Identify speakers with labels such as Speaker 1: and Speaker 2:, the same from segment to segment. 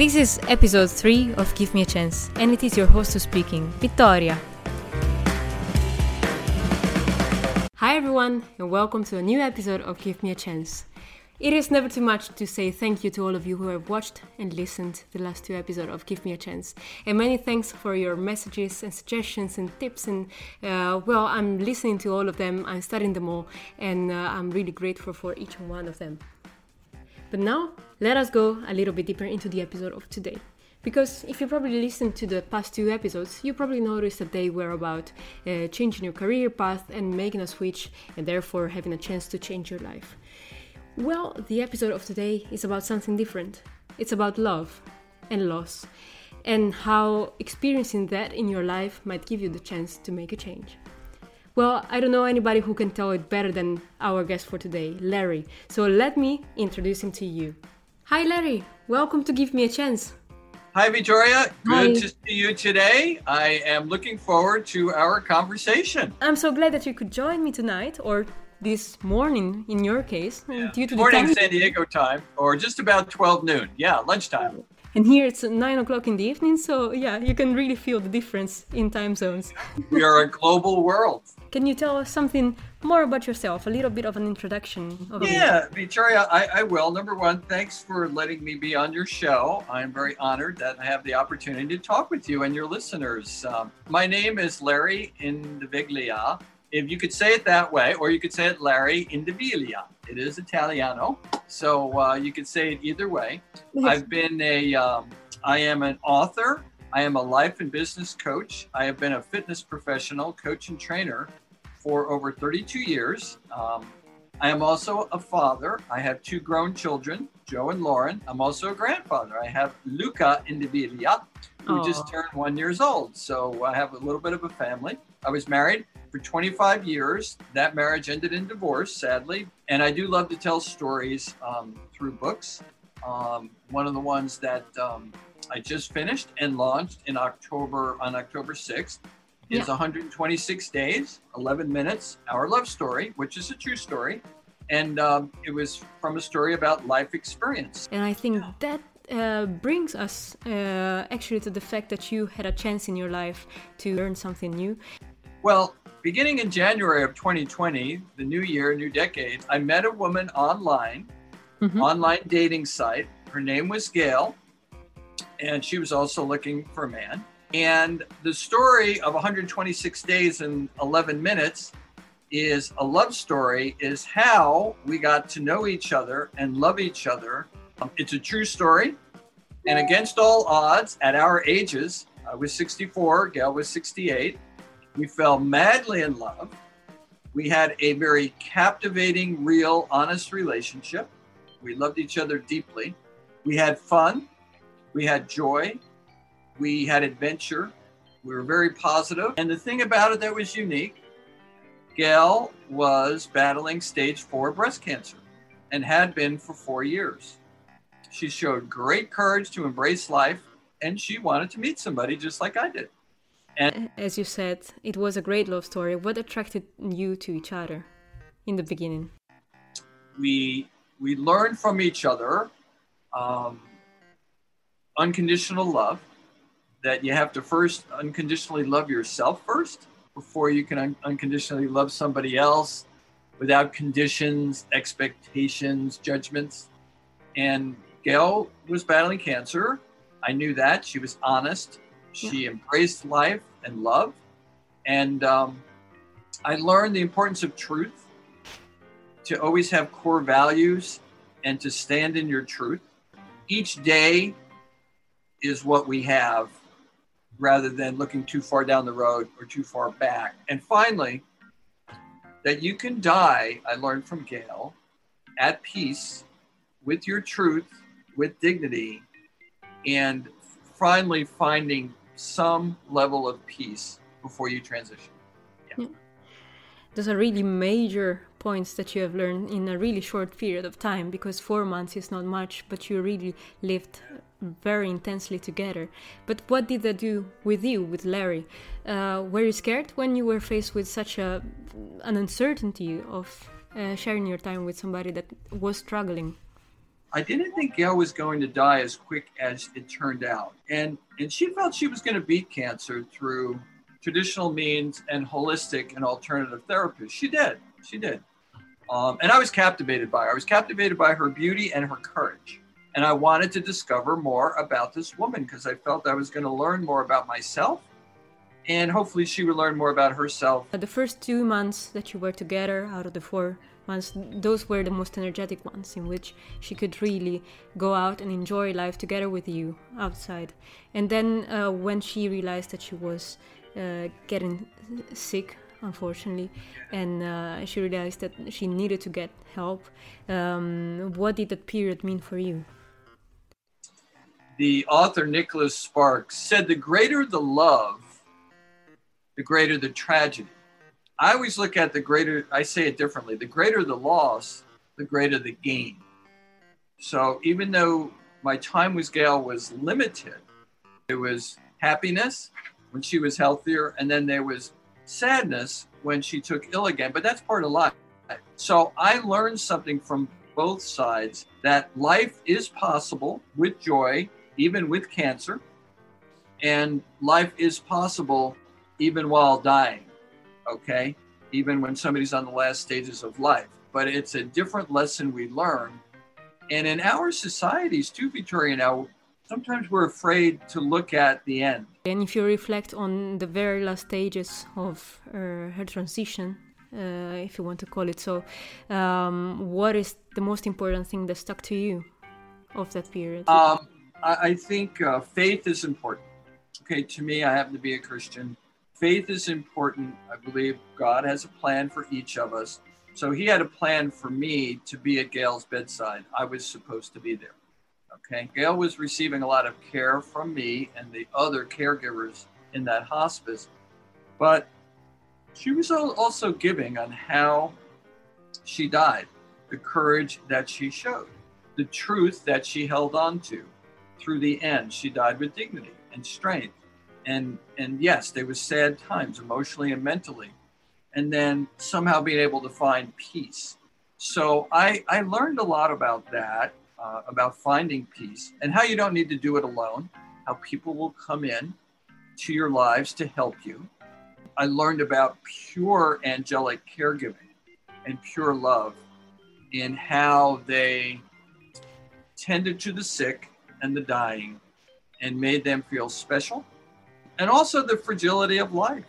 Speaker 1: This is episode 3 of Give Me a Chance, and it is your host who's speaking, Vittoria. Hi everyone, and welcome to a new episode of Give Me a Chance. It is never too much to say thank you to all of you who have watched and listened the last two episodes of Give Me a Chance. And many thanks for your messages and suggestions and tips. And uh, well, I'm listening to all of them, I'm studying them all, and uh, I'm really grateful for each one of them. But now, let us go a little bit deeper into the episode of today. Because if you probably listened to the past two episodes, you probably noticed that they were about uh, changing your career path and making a switch, and therefore having a chance to change your life. Well, the episode of today is about something different. It's about love and loss, and how experiencing that in your life might give you the chance to make a change. Well, I don't know anybody who can tell it better than our guest for today, Larry. So let me introduce him to you. Hi, Larry. Welcome to Give Me a Chance.
Speaker 2: Hi, Victoria. Good
Speaker 1: Hi.
Speaker 2: to see you today. I am looking forward to our conversation.
Speaker 1: I'm so glad that you could join me tonight, or this morning in your case, due to
Speaker 2: Morning
Speaker 1: the time.
Speaker 2: San Diego time, or just about 12 noon. Yeah, lunchtime.
Speaker 1: And here it's nine o'clock in the evening, so yeah, you can really feel the difference in time zones.
Speaker 2: We are a global world.
Speaker 1: Can you tell us something more about yourself? A little bit of an introduction. Of you.
Speaker 2: Yeah, Victoria, I, I will. Number one, thanks for letting me be on your show. I'm very honored that I have the opportunity to talk with you and your listeners. Um, my name is Larry Indiviglia. If you could say it that way, or you could say it Larry Indiviglia. It is Italiano, so uh, you could say it either way. I've been a, um, I am an author. I am a life and business coach. I have been a fitness professional, coach and trainer for over 32 years. Um, I am also a father. I have two grown children, Joe and Lauren. I'm also a grandfather. I have Luca Indiviglia, who
Speaker 1: Aw.
Speaker 2: just turned one years old. So I have a little bit of a family. I was married for 25 years. That marriage ended in divorce, sadly. And I do love to tell stories um, through books. Um, one of the ones that um, I just finished and launched in October on October 6th is 126 days, 11 minutes, our love story, which is a true story. And um, it was from a story about life experience.
Speaker 1: And I think that uh, brings us uh, actually to the fact that you had a chance in your life to learn something new.
Speaker 2: Well, beginning in January of 2020, the new year, new decade, I met a woman online,
Speaker 1: Mhm.
Speaker 2: online dating site. Her name was Gail, and she was also looking for a man. And the story of 126 days and 11 minutes is a love story, is how we got to know each other and love each other. Um, it's a true story. And against all odds, at our ages, I was 64, Gail was 68. We fell madly in love. We had a very captivating, real, honest relationship. We loved each other deeply. We had fun. We had joy. We had adventure. We were very positive. And the thing about it that was unique, Gail was battling stage four breast cancer and had been for four years. She showed great courage to embrace life and she wanted to meet somebody just like I did.
Speaker 1: And as you said, it was a great love story. What attracted you to each other in the beginning?
Speaker 2: we we learned from each other um, unconditional love that you have to first unconditionally love yourself first before you can un- unconditionally love somebody else without conditions expectations judgments. And gail was battling cancer. I knew that. She was honest. She embraced life and love. And um, i learned the importance of truth to always have core values and to stand in your truth. Each day is what we have rather than looking too far down the road or too far back. And finally, that you can die, I learned from Gail, at peace with your truth, with dignity, and finally finding some level of peace before you transition.
Speaker 1: Those are really major points that you have learned in a really short period of time because four months is not much, but you really lived very intensely together. But what did that do with you, with Larry? Uh, were you scared when you were faced with such a an uncertainty of uh, sharing your time with somebody that was struggling?
Speaker 2: I didn't think Gail was going to die as quick as it turned out. And, and she felt she was going to beat cancer through traditional means and holistic and alternative therapies. She did. She did. Um, and I was captivated by her. I was captivated by her beauty and her courage. And I wanted to discover more about this woman because I felt I was going to learn more about myself. And hopefully, she would learn more about herself.
Speaker 1: The first two months that you were together out of the four months, those were the most energetic ones in which she could really go out and enjoy life together with you outside. And then, uh, when she realized that she was uh, getting sick unfortunately, and uh, she realized that she needed to get help. Um, what did that period mean for you?
Speaker 2: The author Nicholas Sparks said, The greater the love, the greater the tragedy. I always look at the greater, I say it differently the greater the loss, the greater the gain. So even though my time with Gail was limited, it was happiness when she was healthier, and then there was sadness when she took ill again, but that's part of life. So I learned something from both sides that life is possible with joy, even with cancer, and life is possible even while dying, okay? Even when somebody's on the last stages of life. But it's a different lesson we learn. And in our societies, too, Victoria, now sometimes we're afraid to look at the end.
Speaker 1: And if you reflect on the very last stages of uh, her transition, uh, if you want to call it so, um, what is the most important thing that stuck to you of that period?
Speaker 2: Um, I, I, think uh, faith is important. Okay, to me, I happen to be a Christian. Faith is important. I believe God has a plan for each of us. So he had a plan for me to be at Gail's bedside. I was supposed to be there. Okay, Gail was receiving a lot of care from me and the other caregivers in that hospice, but she was also giving on how she died, the courage that she showed, the truth that she held on to through the end. She died with dignity and strength. And, and yes, there was sad times emotionally and mentally. And then somehow being able to find peace. So I, I learned a lot about that uh, about finding peace and how you don't need to do it alone, how people will come in to your lives to help you. I learned about pure angelic caregiving and pure love in how they tended to the sick and the dying and made them feel special and also the fragility of life.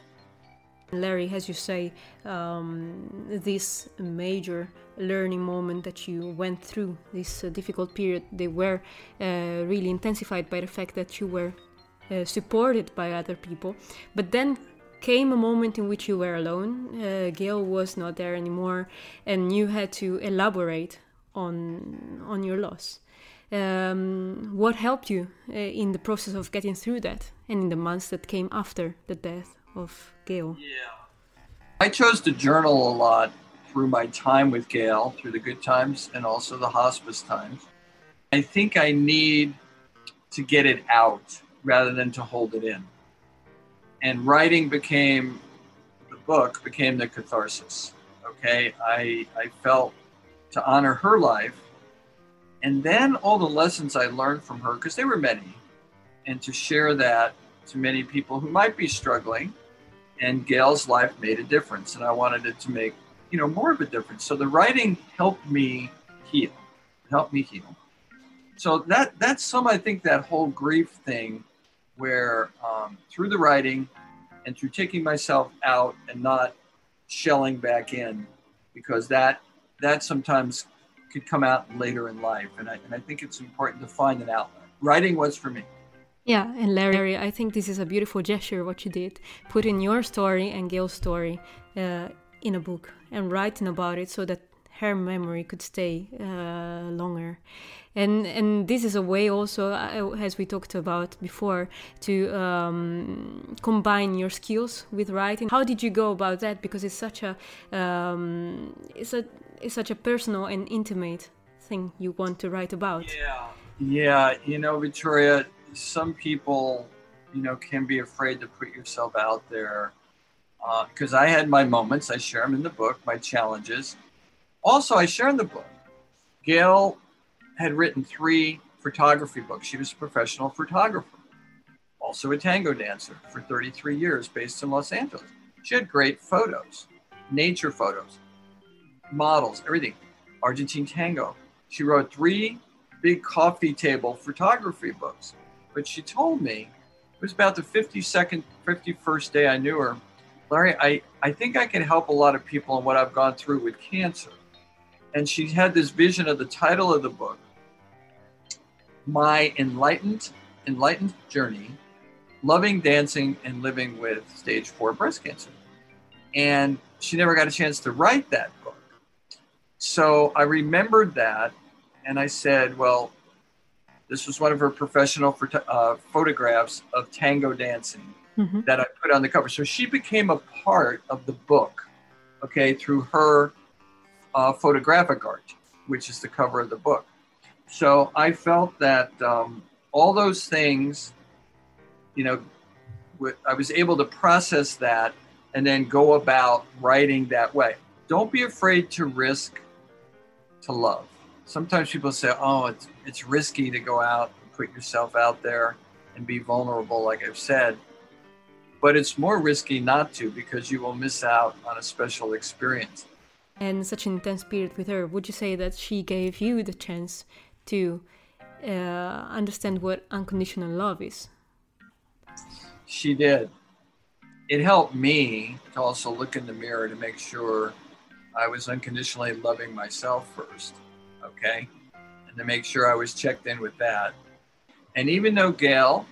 Speaker 1: Larry, as you say, um, this major learning moment that you went through, this uh, difficult period, they were uh, really intensified by the fact that you were uh, supported by other people. But then came a moment in which you were alone. Uh, Gail was not there anymore, and you had to elaborate on on your loss. Um, what helped you uh, in the process of getting through that, and in the months that came after the death of Gail?
Speaker 2: Yeah. I chose to journal a lot through my time with Gail, through the good times and also the hospice times. I think I need to get it out rather than to hold it in. And writing became the book became the catharsis. Okay. I I felt to honor her life and then all the lessons I learned from her, because there were many, and to share that to many people who might be struggling and Gail's life made a difference, and I wanted it to make you know more of a difference. So the writing helped me heal, helped me heal. So that that's some I think that whole grief thing, where um, through the writing and through taking myself out and not shelling back in, because that that sometimes could come out later in life, and I and I think it's important to find an outlet. Writing was for me.
Speaker 1: Yeah, and Larry, I think this is a beautiful gesture what you did, putting your story and Gail's story uh, in a book and writing about it so that her memory could stay uh, longer. And and this is a way also, uh, as we talked about before, to um, combine your skills with writing. How did you go about that? Because it's such a um, it's a it's such a personal and intimate thing you want to write about.
Speaker 2: Yeah, yeah. You know, Victoria some people, you know, can be afraid to put yourself out there. Because uh, I had my moments, I share them in the book, my challenges. Also, I share in the book. Gail had written three photography books. She was a professional photographer, also a tango dancer for 33 years based in Los Angeles. She had great photos, nature photos, models, everything. Argentine tango. She wrote three big coffee table photography books. But she told me, it was about the 52nd, 51st day I knew her, Larry, I, I think I can help a lot of people in what I've gone through with cancer. And she had this vision of the title of the book, My Enlightened, Enlightened Journey, Loving, Dancing, and Living with Stage 4 Breast Cancer. And she never got a chance to write that. So I remembered that and I said, well, this was one of her professional uh, photographs of tango dancing mm-hmm. that I put on the cover. So she became a part of the book, okay, through her uh, photographic art, which is the cover of the book. So I felt that um, all those things, you know, w- I was able to process that and then go about writing that way. Don't be afraid to risk to love. Sometimes people say, "Oh, it's it's risky to go out and put yourself out there and be vulnerable," like I've said. But it's more risky not to because you will miss out on a special experience.
Speaker 1: And such an intense period with her, would you say that she gave you the chance to uh, understand what unconditional love is?
Speaker 2: She did. It helped me to also look in the mirror to make sure I was unconditionally loving myself first. Okay. And to make sure I was checked in with that. And even though Gail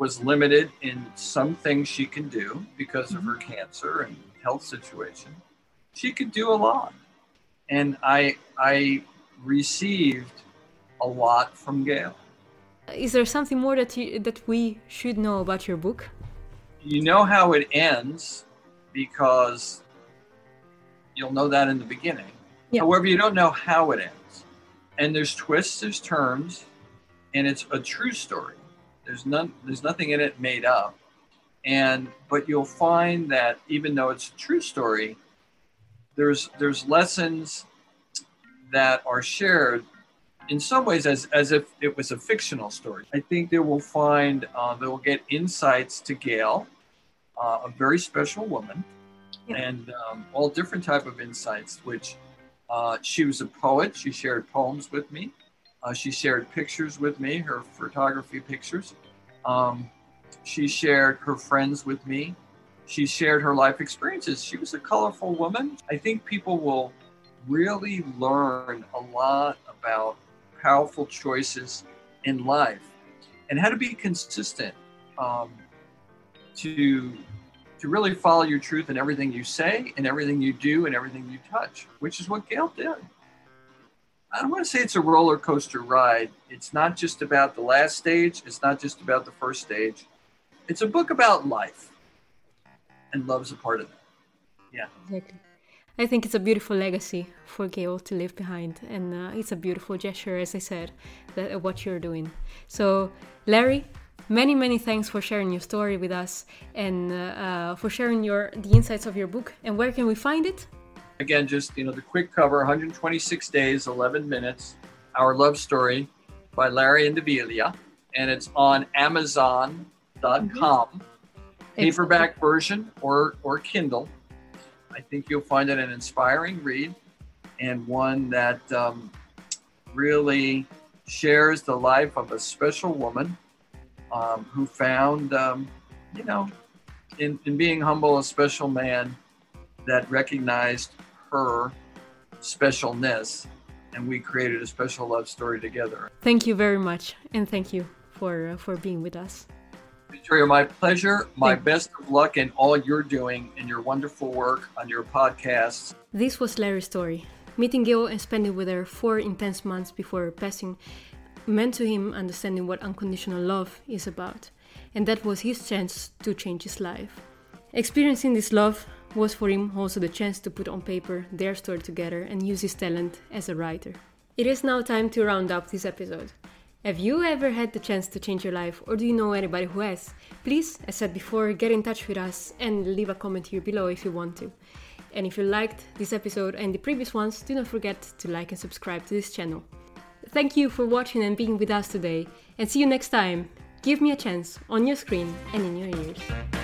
Speaker 2: was limited in some things she can do because of her mm-hmm. cancer and health situation. She could do a lot. And I I received a lot from Gail.
Speaker 1: Is there something more that you, that we should know about your book?
Speaker 2: You know how it ends because you'll know that in the beginning. Yeah. However, you don't know how it ends. And there's twists, there's turns, and it's a true story. There's none. There's nothing in it made up. And but you'll find that even though it's a true story, there's there's lessons that are shared in some ways as, as if it was a fictional story. I think they will find uh, they will get insights to Gail, uh, a very special woman, and um, all different type of insights. Which uh, she was a poet. She shared poems with me. Uh, she shared pictures with me, her photography pictures. Um, she shared her friends with me. She shared her life experiences. She was a colorful woman. I think people will really learn a lot about powerful choices in life and how to be consistent um, to to really follow your truth in everything you say and everything you do and everything you touch, which is what Gail did. I don't want to say it's a roller coaster ride. It's not just about the last stage, it's not just about the first stage. It's a book about life, and love's a part of it. Yeah.
Speaker 1: Exactly. I think it's a beautiful legacy for Gail to leave behind, and uh, it's a beautiful gesture, as I said, that uh, what you're doing. So, Larry, many many thanks for sharing your story with us and uh, uh for sharing your the insights of your book. And where can we find it?
Speaker 2: Again, just you know, the quick cover: 126 days, 11 minutes. Our love story by Larry and Indiviglia, and it's on Amazon.com, mm-hmm. paperback version or or Kindle. I think you'll find it an inspiring read and one that um, really shares the life of a special woman um, who found, um, you know, in, in being humble, a special man that recognized her specialness and we created a special love story together.
Speaker 1: Thank you very much and thank you for uh, for being with us.
Speaker 2: Victoria, my pleasure. My best of luck in all you're doing and your wonderful work on your podcasts.
Speaker 1: This was Larry's story. Meeting Gail and spending with her four intense months before passing meant to him understanding what unconditional love is about, and that was his chance to change his life. Experiencing this love was for him also the chance to put on paper their story together and use his talent as a writer. It is now time to round up this episode. Have you ever had the chance to change your life, or do you know anybody who has? Please, as said before, get in touch with us and leave a comment here below if you want to. And if you liked this episode and the previous ones, do not forget to like and subscribe to this channel. Thank you for watching and being with us today. And see you next time. Give me a chance on your screen and in your ears.